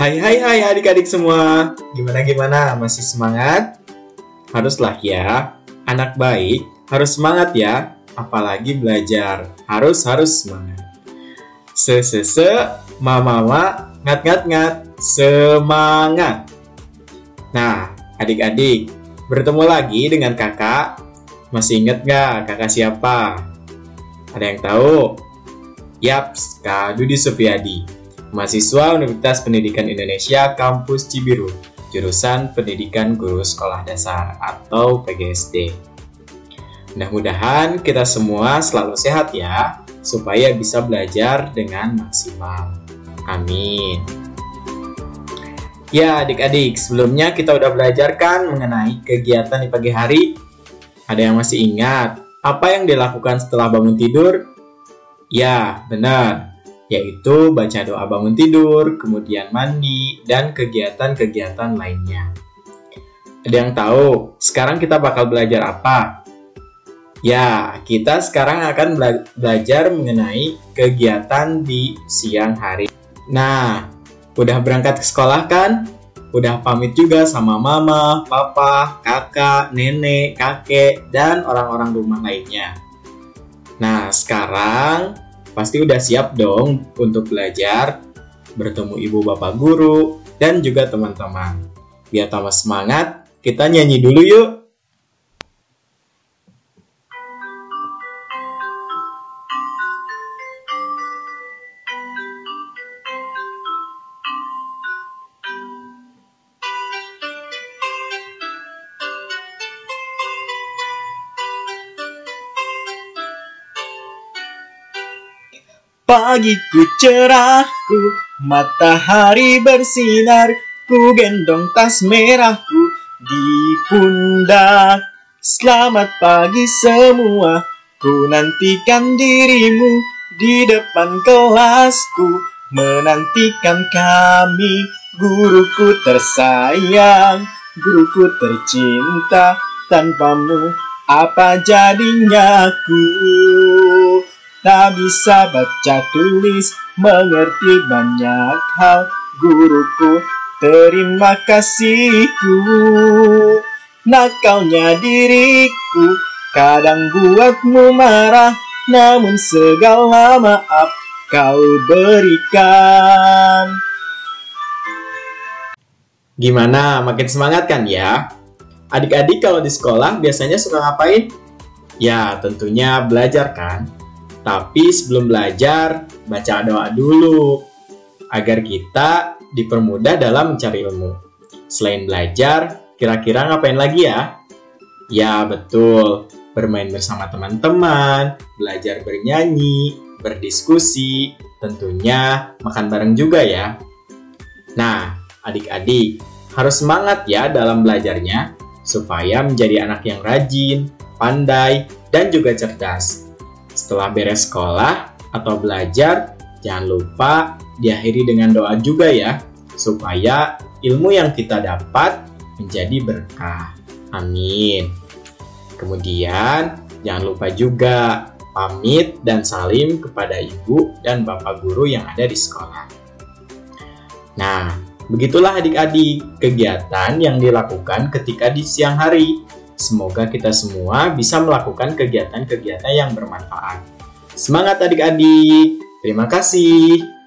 Hai hai hai adik-adik semua. Gimana gimana? Masih semangat? Haruslah ya. Anak baik harus semangat ya. Apalagi belajar. Harus harus semangat. Se se se ma ma ma ngat ngat ngat. Semangat. Nah adik-adik bertemu lagi dengan kakak. Masih inget gak kakak siapa? Ada yang tahu? Yaps, Kak Dudi Supriyadi mahasiswa Universitas Pendidikan Indonesia Kampus Cibiru, jurusan Pendidikan Guru Sekolah Dasar atau PGSD. Mudah-mudahan kita semua selalu sehat ya, supaya bisa belajar dengan maksimal. Amin. Ya adik-adik, sebelumnya kita udah belajar kan mengenai kegiatan di pagi hari? Ada yang masih ingat apa yang dilakukan setelah bangun tidur? Ya, benar yaitu baca doa bangun tidur, kemudian mandi, dan kegiatan-kegiatan lainnya. Ada yang tahu sekarang kita bakal belajar apa? Ya, kita sekarang akan bela belajar mengenai kegiatan di siang hari. Nah, udah berangkat ke sekolah kan? Udah pamit juga sama mama, papa, kakak, nenek, kakek, dan orang-orang rumah lainnya. Nah, sekarang Pasti udah siap dong untuk belajar, bertemu ibu bapak guru, dan juga teman-teman. Biar tambah semangat, kita nyanyi dulu yuk. Pagiku cerahku, matahari bersinar, ku gendong tas merahku di pundak. Selamat pagi semua, ku nantikan dirimu di depan kelasku, menantikan kami, guruku tersayang, guruku tercinta, tanpamu apa jadinya aku? Tak bisa baca tulis, mengerti banyak hal Guruku, terima kasihku Nakalnya diriku, kadang buatmu marah Namun segala maaf kau berikan Gimana, makin semangat kan ya? Adik-adik kalau di sekolah biasanya suka ngapain? Ya, tentunya belajar kan? Tapi sebelum belajar, baca doa dulu agar kita dipermudah dalam mencari ilmu. Selain belajar, kira-kira ngapain lagi ya? Ya, betul. Bermain bersama teman-teman, belajar bernyanyi, berdiskusi, tentunya makan bareng juga ya. Nah, adik-adik, harus semangat ya dalam belajarnya supaya menjadi anak yang rajin, pandai, dan juga cerdas. Setelah beres sekolah atau belajar, jangan lupa diakhiri dengan doa juga ya, supaya ilmu yang kita dapat menjadi berkah. Amin. Kemudian, jangan lupa juga pamit dan salim kepada ibu dan bapak guru yang ada di sekolah. Nah, begitulah adik-adik kegiatan yang dilakukan ketika di siang hari Semoga kita semua bisa melakukan kegiatan-kegiatan yang bermanfaat. Semangat adik-adik! Terima kasih.